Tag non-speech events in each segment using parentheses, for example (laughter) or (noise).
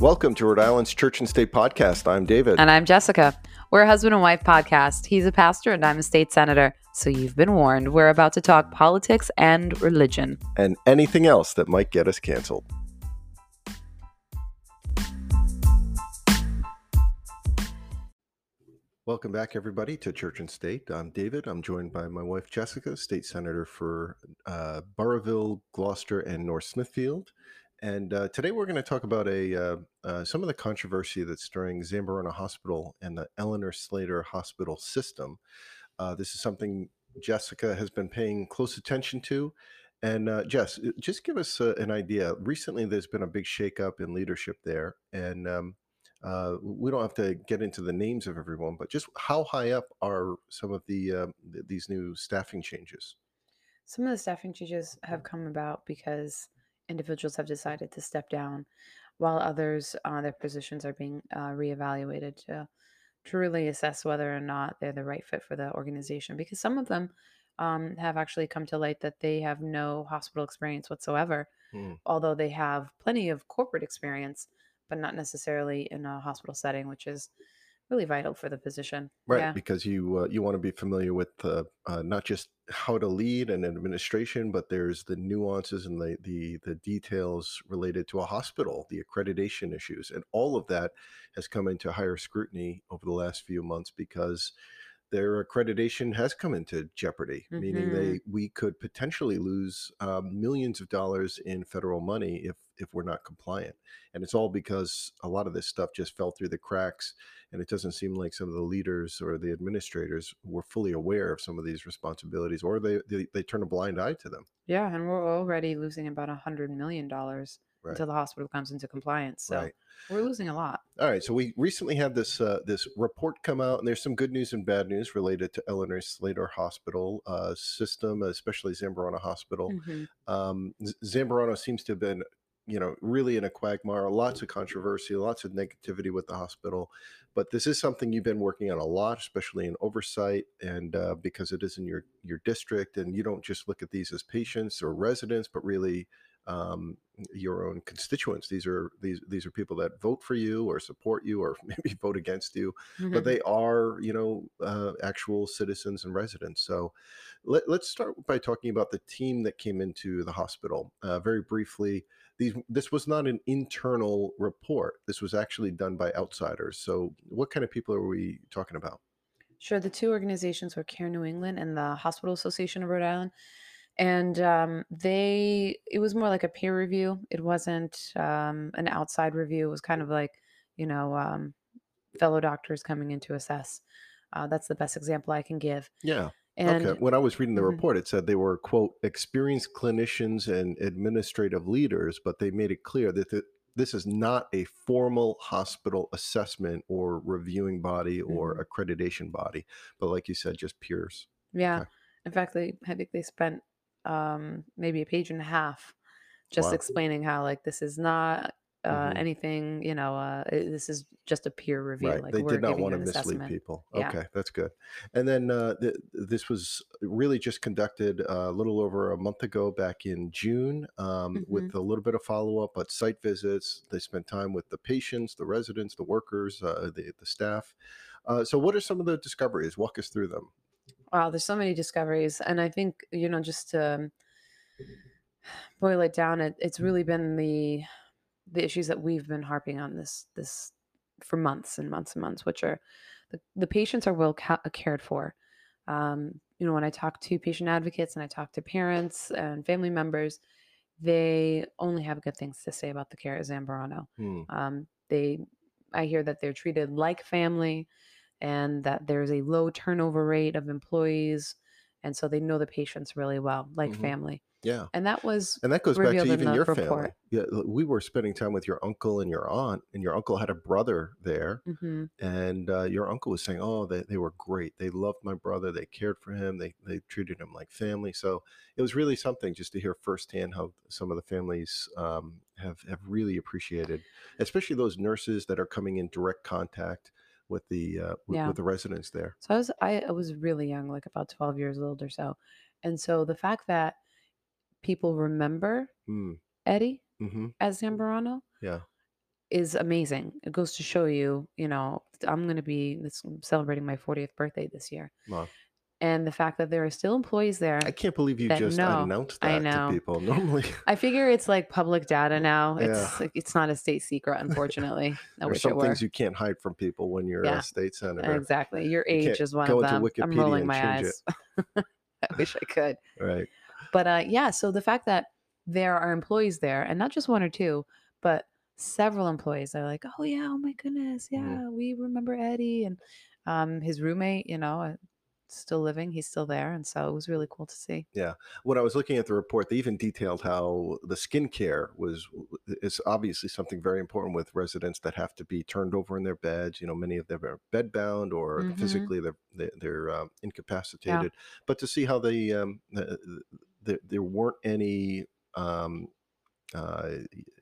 Welcome to Rhode Island's Church and State Podcast. I'm David. And I'm Jessica. We're a husband and wife podcast. He's a pastor and I'm a state senator. So you've been warned. We're about to talk politics and religion. and anything else that might get us canceled. Welcome back, everybody, to Church and State. I'm David. I'm joined by my wife, Jessica, state senator for uh, Gloucester, and North Smithfield. And uh, today we're going to talk about a uh, uh, some of the controversy that's stirring Zambarano Hospital and the Eleanor Slater Hospital system. Uh, this is something Jessica has been paying close attention to. And uh, Jess, just give us an idea. Recently, there's been a big shakeup in leadership there, and um, uh, we don't have to get into the names of everyone, but just how high up are some of the uh, th- these new staffing changes? Some of the staffing changes have come about because individuals have decided to step down, while others, uh, their positions are being uh, reevaluated to, truly assess whether or not they're the right fit for the organization. Because some of them um, have actually come to light that they have no hospital experience whatsoever, Hmm. although they have plenty of corporate experience, but not necessarily in a hospital setting, which is really vital for the position. Right, Yeah. because you uh, you want to be familiar with uh, uh, not just how to lead an administration, but there's the nuances and the, the the details related to a hospital, the accreditation issues, and all of that has come into higher scrutiny over the last few months because their accreditation has come into jeopardy, meaning Mhm. they we could potentially lose um, millions of dollars in federal money if if we're not compliant, and it's all because a lot of this stuff just fell through the cracks and it doesn't seem like some of the leaders or the administrators were fully aware of some of these responsibilities or they they, they turn a blind eye to them Yeah, and we're already losing about a hundred million dollars right until the hospital comes into compliance. So right we're losing a lot. all right so we recently had this uh, this report come out and there's some good news and bad news related to eleanor slater hospital uh, system especially zambarano hospital Mhm. um, Z- zambarano seems to have been you know really in a quagmire lots of controversy lots of negativity with the hospital but this is something you've been working on a lot especially in oversight and uh, because it is in your your district and you don't just look at these as patients or residents but really um, your own constituents. These are these these are people that vote for you or support you or (laughs) maybe vote against you but Mhm. they are you know uh, actual citizens and residents. So let, let's start by talking about the team that came into the hospital uh, very briefly these this was not an internal report this was actually done by outsiders so what kind of people are we talking about Sure. The two organizations were Care New England and the Hospital Association of Rhode Island. And um, they, it was more like a peer review. It wasn't um, an outside review. It was kind of like, you know, um, fellow doctors coming in to assess. Uh, that's the best example I can give. yeah And okay when i was reading the Mhm. report it said they were quote experienced clinicians and administrative leaders but they made it clear that th- this is not a formal hospital assessment or reviewing body or Mhm. accreditation body but like you said just peers Yeah. Okay. In fact, they I think they spent um maybe a page and a half just Wow. explaining how like this is not uh Mhm. anything, you know, uh this is just a peer review. Right. Like they did not want to mislead people. Yeah. Okay, that's good. And then uh, th- this was really just conducted uh, a little over a month ago, back in June, um, with a little bit of follow up, but site visits. They spent time with the patients, the residents, the workers, uh, the, the staff. Uh, so, what are some of the discoveries? Walk us through them. Wow, there's so many discoveries. And I think, you know, just to um, (sighs) boil it down, it, it's really been the the issues that we've been harping on this this for months and months and months, which are the, the patients are well ca- cared for. Um, you know, when I talk to patient advocates and I talk to parents and family members, they only have good things to say about the care at Zambarano. Hmm. Um, they, I hear that they're treated like family, and that there's a low turnover rate of employees, and so they know the patients really well, like Mhm. family. Yeah. And that was And that goes back to even your report. family. Yeah, we were spending time with your uncle and your aunt, and your uncle had a brother there. hmm and uh, your uncle was saying, "Oh, they, they were great. They loved my brother. They cared for him. They they treated him like family." So it was really something just to hear firsthand how some of the families um, have have really appreciated, especially those nurses that are coming in direct contact with the uh, with, Yeah. with the residents there. So I was I, I was really young, like about 12 years old or so. And so the fact that people remember Mm, Eddie hmm as Zambarano Yeah, is amazing. It goes to show you, you know, I'm going to be celebrating my 40th birthday this year. Wow. And the fact that there are still employees there I can't believe you that just know. announced I that to know. people. (laughs) Normally, (laughs) I figure it's like public data now. Yeah. It's like it's not a state secret, (laughs) unfortunately. I there's wish some it were. things you can't hide from people when you're Yeah. a state senator. Exactly. Your age can't is one go of them. I'm rolling my eyes. I wish I could. Right. But uh, yeah, so the fact that there are employees there, and not just one or two, but several employees are like, oh yeah, oh my goodness, yeah, Mhm. we remember Eddie and um, his roommate, you know, uh, still living, he's still there, and so it was really cool to see. Yeah. When I was looking at the report, they even detailed how the skincare was is obviously something very important with residents that have to be turned over in their beds. You know, many of them are bedbound or Mhm. physically they're they're, they're um, incapacitated. But to see how they um, the, the, there weren't any. Um, uh,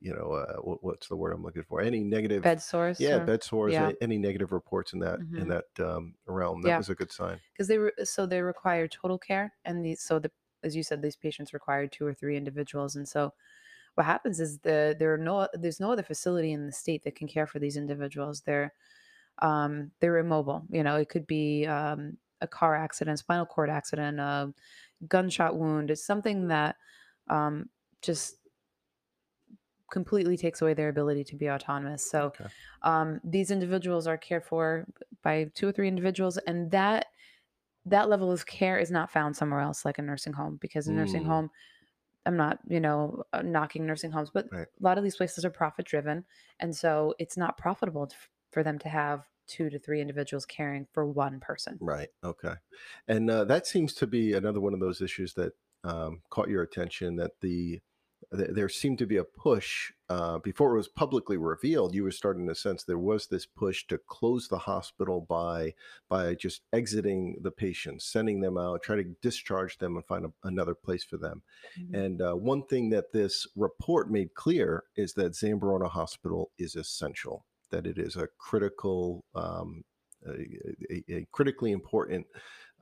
you know, uh, what, what's the word I'm looking for? Any negative Bed sores, Yeah, bed sores. yeah. Any negative reports in that in Mhm. that um, realm. That Yeah. was a good sign. because they were so they require total care, and these so the as you said, these patients require two or three individuals, and so what happens is the there are no there's no other facility in the state that can care for these individuals. They're um, they're immobile. You know, it could be um, a car accident, spinal cord accident, a gunshot wound. It's something that um, just completely takes away their ability to be autonomous. So Okay. um, these individuals are cared for by two or three individuals, and that that level of care is not found somewhere else, like a nursing home, because a nursing Mm. home. I'm not, you know, uh, knocking nursing homes, but Right. a lot of these places are profit driven, and so it's not profitable to, for them to have two to three individuals caring for one person. Right. Okay. And uh, that seems to be another one of those issues that um, caught your attention. That the th- there seemed to be a push uh, before it was publicly revealed. You were starting to sense there was this push to close the hospital by by just exiting the patients, sending them out, try to discharge them and find a, another place for them. Mhm. And uh, one thing that this report made clear is that Zambarano Hospital is essential, that it is a critical, um, a, a- a critically important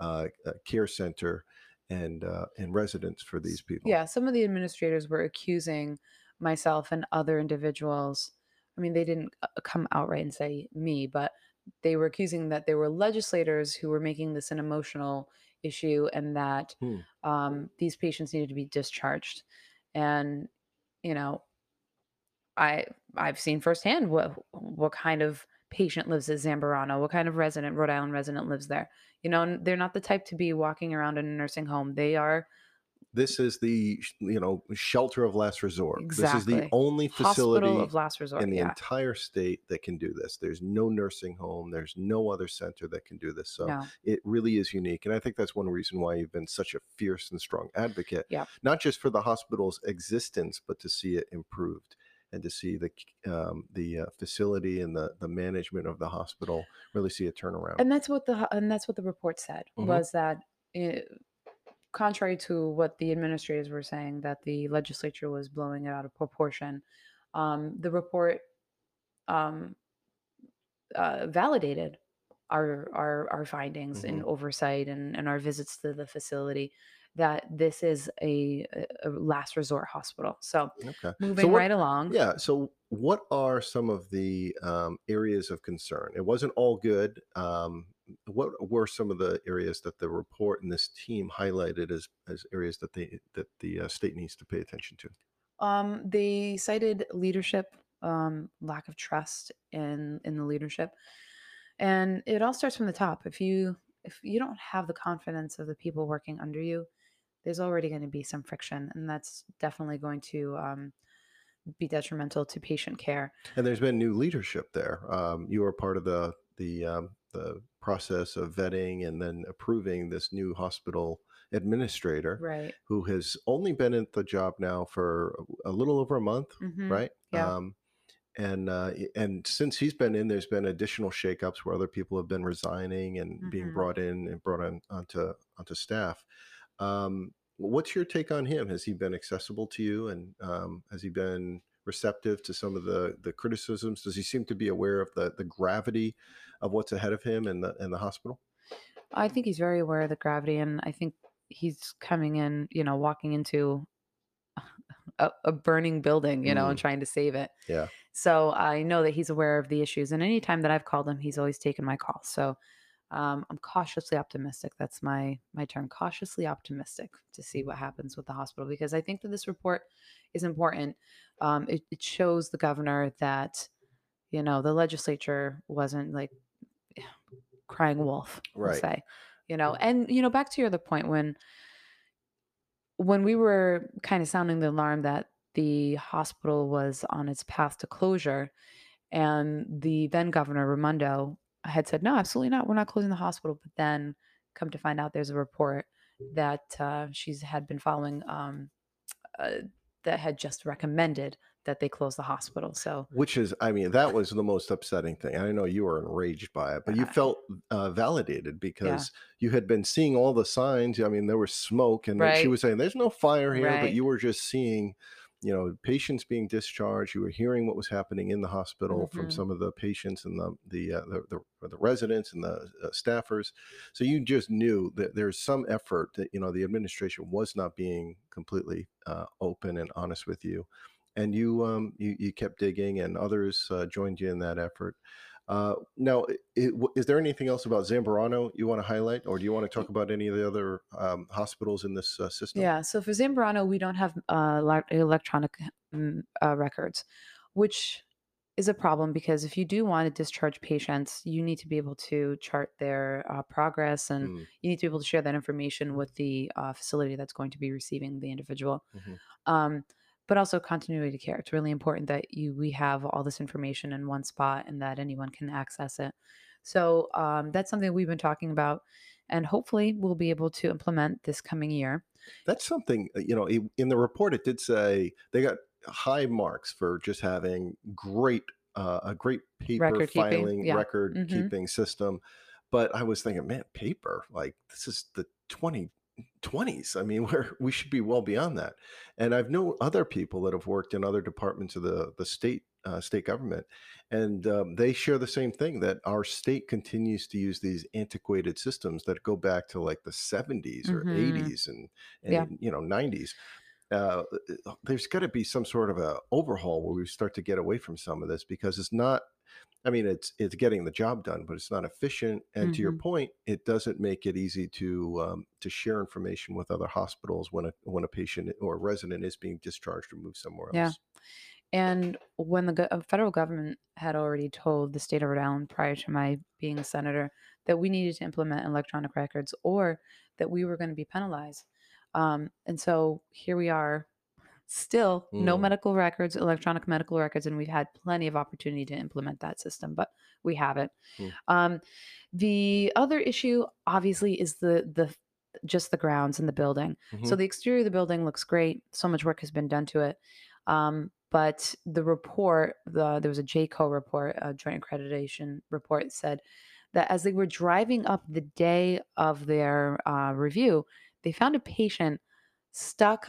uh, uh, care center and uh, and residence for these people. Yeah, some of the administrators were accusing myself and other individuals. I mean, they didn't uh, come outright and say me, but they were accusing that there were legislators who were making this an emotional issue and that Hmm. um, these patients needed to be discharged. And you know, I I've seen firsthand what what kind of patient lives at Zambarano, what kind of resident, Rhode Island resident lives there. You know, they're not the type to be walking around in a nursing home. They are This is the you know shelter of last resort. Exactly. This is the only facility hospital of last resort. in the yeah. entire state that can do this. There's no nursing home. There's no other center that can do this. So no. it really is unique. And I think that's one reason why you've been such a fierce and strong advocate, Yeah. not just for the hospital's existence, but to see it improved and to see the um, the uh, facility and the the management of the hospital really see a turnaround. And that's what the and that's what the report said Mhm. was that eh, contrary to what the administrators were saying that the legislature was blowing it out of proportion, um, the report um, uh, validated our our our findings in Mhm. oversight and, and our visits to the facility that this is a, a last resort hospital. So okay. moving what- right along. Yeah. So, what are some of the um, areas of concern? It wasn't all good. Um, what were some of the areas that the report and this team highlighted as as areas that they that the uh, state needs to pay attention to? Um, they cited leadership, um, lack of trust in in the leadership, and it all starts from the top. If you if you don't have the confidence of the people working under you, there's already going to be some friction, and that's definitely going to um, be detrimental to patient care. And there's been new leadership there. Um, you were part of the the um, the process of vetting and then approving this new hospital administrator Right. who has only been at the job now for a little over a month, hmm right? Yeah. Um, and uh, and since he's been in, there's been additional shakeups where other people have been resigning and being Mhm. brought in and brought on onto onto staff. Um, what's your take on him? Has he been accessible to you, and um, has he been receptive to some of the the criticisms? Does he seem to be aware of the the gravity of what's ahead of him in the in the hospital? I think he's very aware of the gravity, and I think he's coming in, you know, walking into (laughs) a, a burning building, you know, and trying to save it. Yeah. So I know that he's aware of the issues, and anytime that I've called him, he's always taken my call. So um, I'm cautiously optimistic. That's my my term, cautiously optimistic, to see what happens with the hospital because I think that this report is important. Um, it, it shows the governor that you know the legislature wasn't like (sighs) crying wolf, Right. say, you know. And you know, back to your other point when when we were kind of sounding the alarm that the hospital was on its path to closure, and the then governor Raimondo had said, "No, absolutely not. We're not closing the hospital." But then, come to find out, there's a report that uh, she's had been following um, uh, that had just recommended that they close the hospital. So, Which is, I mean, that was the most upsetting thing. I know you were enraged by it, but you uh, felt uh, validated yeah, because you had been seeing all the signs. I mean, there was smoke, and then she was saying, "There's no fire here," but you were just seeing, you know, patients being discharged. You were hearing what was happening in the hospital from hmm some of the patients and the the uh, the, the, the residents and the uh, staffers. So you just knew that there's some effort that you know the administration was not being completely uh, open and honest with you and you um, you, you kept digging, and others uh, joined you in that effort. Uh, now, i- i- w- is there anything else about Zambrano you want to highlight, or do you want to talk about any of the other um, hospitals in this uh, system? Yeah, so for Zambrano, we don't have uh, electronic mm, uh, records, which is a problem because if you do want to discharge patients, you need to be able to chart their uh, progress and Mm, you need to be able to share that information with the uh, facility that's going to be receiving the individual. mhm. Um, but also continuity care. It's really important that you we have all this information in one spot and that anyone can access it. So um, that's something we've been talking about, and hopefully we'll be able to implement this coming year. That's something uh, you know. In the report, it did say they got high marks for just having great uh, a great paper Record keeping, filing yeah. record hmm keeping system. But I was thinking, man, paper like this is the 2020s. I mean, (laughs) we're we should be well beyond that. And I've known other people that have worked in other departments of the the state uh, state government, and um, they share the same thing that our state continues to use these antiquated systems that go back to like the 70s or hmm 80s and Yeah. and you know 90s uh, uh, there's got to be some sort of a overhaul where we start to get away from some of this because it's not i mean it's it's getting the job done but it's not efficient and to your hmm point it doesn't make it easy to um, to share information with other hospitals when a when a patient or a resident is being discharged or moved somewhere else. Yeah. And when the go- federal government had already told the state of Rhode Island prior to my being a senator that we needed to implement electronic records or that we were going to be penalized. Um, and so here we are, still no Mm, medical records, electronic medical records, and we've had plenty of opportunity to implement that system, but we haven't. mm, Um, the other issue, obviously, is the the just the grounds and the building. So mhm. the exterior of the building looks great. So much work has been done to it. Um, but the report, the there was a JCO report, a joint accreditation report, said that as they were driving up the day of their uh, review, they found a patient stuck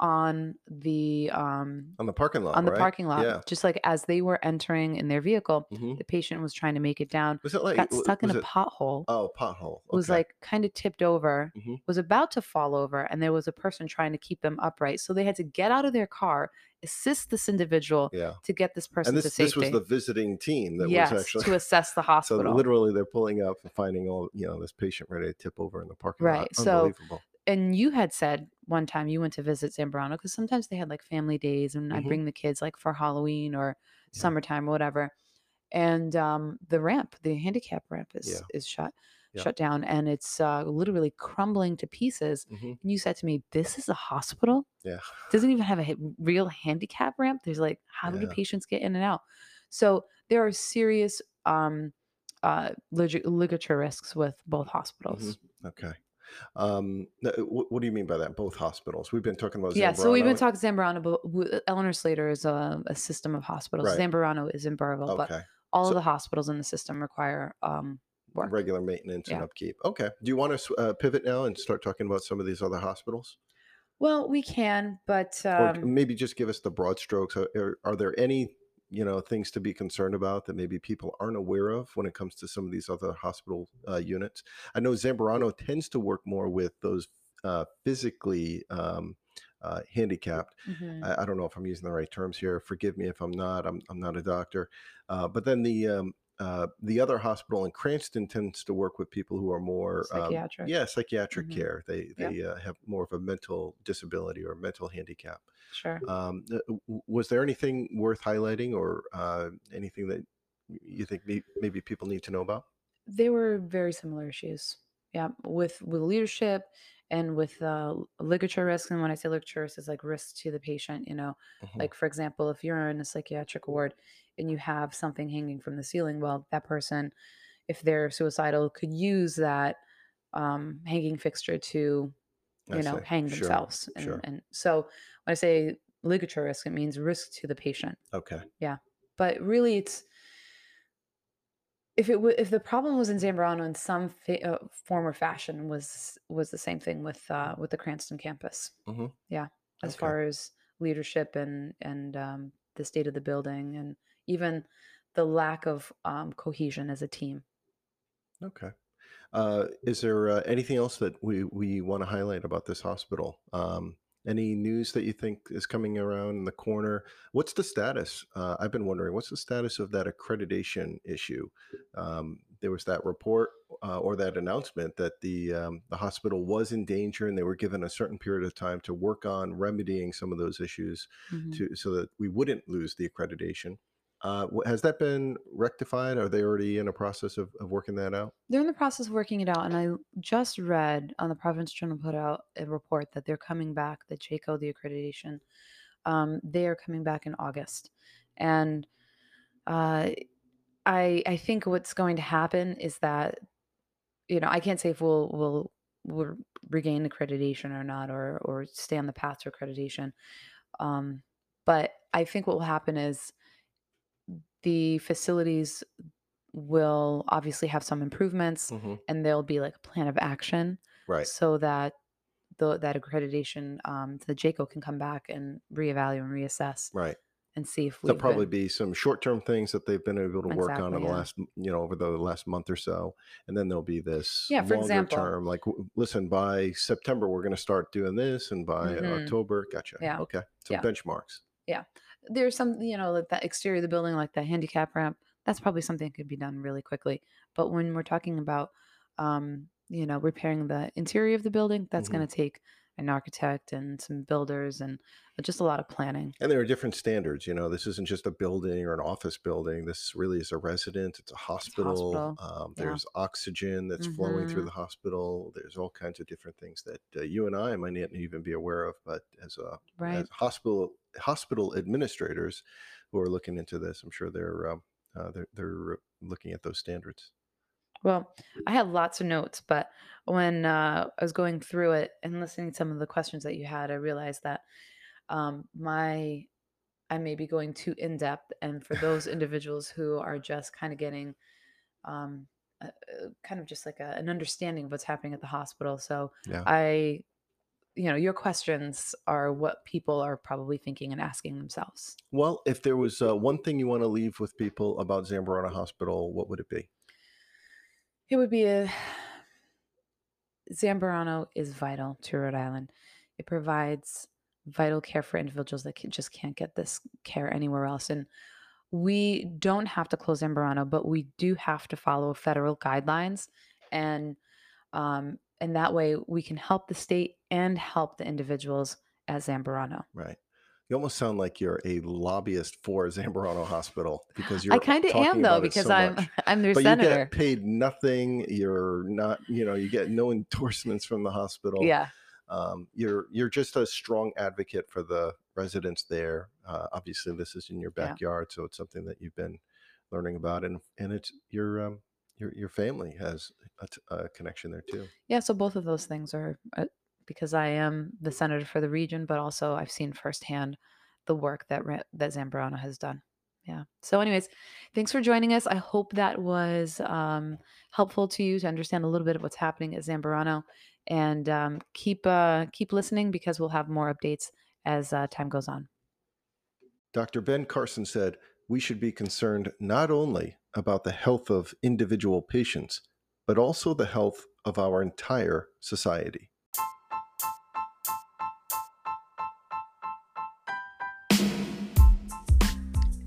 on the um, on the parking lot on the right parking lot, yeah just like as they were entering in their vehicle, hmm the patient was trying to make it down, was it like got stuck in a it pothole oh pothole was like kind of tipped over, hmm was about to fall over, and there was a person trying to keep them upright. So they had to get out of their car, assist this individual yeah to get this and person to this this was the visiting team that was actually to assess the (laughs) hospital So literally, they're pulling up and finding all you know this patient ready to tip over in the parking lot. Right. So, Unbelievable. And you had said one time you went to visit Zambrano because sometimes they had like family days, and I'd hmm bring the kids like for Halloween or Yeah, summertime or whatever. And um, the ramp, the handicap ramp, is yeah, is shut yeah. shut down, and it's uh, literally crumbling to pieces. hmm And you said to me, "This is a hospital." Yeah, doesn't even have a real handicap ramp. There's like, how do patients get in and out? So there are serious um, uh, lig- ligature risks with both hospitals. Okay. Um, what, what do you mean by that? Both hospitals. We've been talking about Yeah, so we've been Zambrano. talking Zambarano, but Eleanor Slater is a, a system of hospitals. Right. Zambarano is in Burrillville, but Okay. all of the hospitals in the system require um, work. regular maintenance and upkeep. Okay. Do you want to uh, pivot now and start talking about some of these other hospitals? Well, we can, but or um, maybe just give us the broad strokes. Are are there any you know things to be concerned about that maybe people aren't aware of when it comes to some of these other hospital uh, units? I know Zambrano tends to work more with those uh, physically um, uh, handicapped. hmm I, I don't know if I'm using the right terms here. Forgive me if I'm not. I'm, I'm not a doctor. Uh, but then the um, uh, the other hospital in Cranston tends to work with people who are more, um, Psychiatric. yeah, psychiatric hmm care. They they uh, have more of a mental disability or mental handicap. Sure. Um, was there anything worth highlighting or uh, anything that you think maybe people need to know about? They were very similar issues. Yeah, with with leadership and with uh, ligature risk. And when I say ligature risk, is like risk to the patient. You know, hmm like for example, if you're in a psychiatric ward and you have something hanging from the ceiling, well, that person, if they're suicidal, could use that um, hanging fixture to I you know see. hang Sure, themselves. And sure. and so when I say ligature risk, it means risk to the patient. Okay. Yeah, but really, it's if it w- if the problem was in Zambrano in some fa- uh, form or fashion was was the same thing with uh, with the Cranston campus. hmm Yeah, as Okay. far as leadership and and um, the state of the building and even the lack of um, cohesion as a team. Okay. Uh, is there uh, anything else that we, we want to highlight about this hospital? Um, any news that you think is coming around in the corner? What's the status? Uh, I've been wondering, what's the status of that accreditation issue? Um, there was that report uh, or that announcement that the um, the hospital was in danger, and they were given a certain period of time to work on remedying some of those issues Mhm. to so that we wouldn't lose the accreditation. Uh, has that been rectified? Are they already in a process of, of working that out? They're in the process of working it out, and I just read on the Providence Journal put out a report that they're coming back. The JACO, the accreditation, um, they are coming back in August, and uh, I I think what's going to happen is that you know I can't say if we'll we'll we'll regain accreditation or not, or or stay on the path to accreditation. Um, but I think what will happen is the facilities will obviously have some improvements hmm and there'll be like a plan of action Right. so that the that accreditation um the JACO can come back and reevaluate and reassess Right. and see if There'll probably been be some short-term things that they've been able to work on exactly in the last, you know, over the last month or so, and then there'll be this yeah for longer example term, like, listen, by September we're going to start doing this, and by hmm October, gotcha. yeah Okay, so yeah benchmarks. yeah there's some you know like that exterior of the building like the handicap ramp that's probably something that could be done really quickly. But when we're talking about um you know repairing the interior of the building that's hmm going to take an architect and some builders and just a lot of planning And there are different standards. You know, this isn't just a building or an office building. This really is a residence. It's a it's a hospital. hospital Um, yeah there's oxygen that's flowing through hmm the hospital. There's all kinds of different things that uh, you and I might not even be aware of. But as a right as hospital hospital administrators who are looking into this, I'm sure they're um, uh, they're they're looking at those standards. Well, I had lots of notes, but when uh, I was going through it and listening to some of the questions that you had, I realized that um, my I may be going too in depth, and for those (laughs) individuals who are just kind of getting um, uh, uh, kind of just like a, an understanding of what's happening at the hospital. So Yeah. I, you know, your questions are what people are probably thinking and asking themselves. Well, if there was uh, one thing you want to leave with people about Zambrana Hospital, what would it be? It would be a Zambarano is vital to Rhode Island. It provides vital care for individuals that can, just can't get this care anywhere else. And we don't have to close Zambarano, but we do have to follow federal guidelines, and um, and that way we can help the state and help the individuals at Zambarano. Right. You almost sound like you're a lobbyist for Zambrano Hospital because you're I kind of am though because so I'm much. (laughs) I'm their But you get paid nothing. You're not, you know, you get no endorsements from the hospital. Yeah, Um, you're you're just a strong advocate for the residents there. Uh, obviously, this is in your yeah, backyard, so it's something that you've been learning about, and and it's your um, your your family has a, t- a connection there too. yeah. So both of those things are uh, because I am the senator for the region, but also I've seen firsthand the work that that Zambrano has done. Yeah. So, anyways, thanks for joining us. I hope that was um, helpful to you to understand a little bit of what's happening at Zambrano, and um, keep uh, keep listening because we'll have more updates as uh, time goes on. Dr. Ben Carson said we should be concerned not only about the health of individual patients, but also the health of our entire society.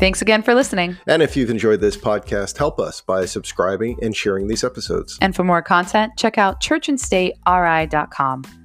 Thanks again for listening. And if you've enjoyed this podcast, help us by subscribing and sharing these episodes. And for more content, check out churchandstateri.com.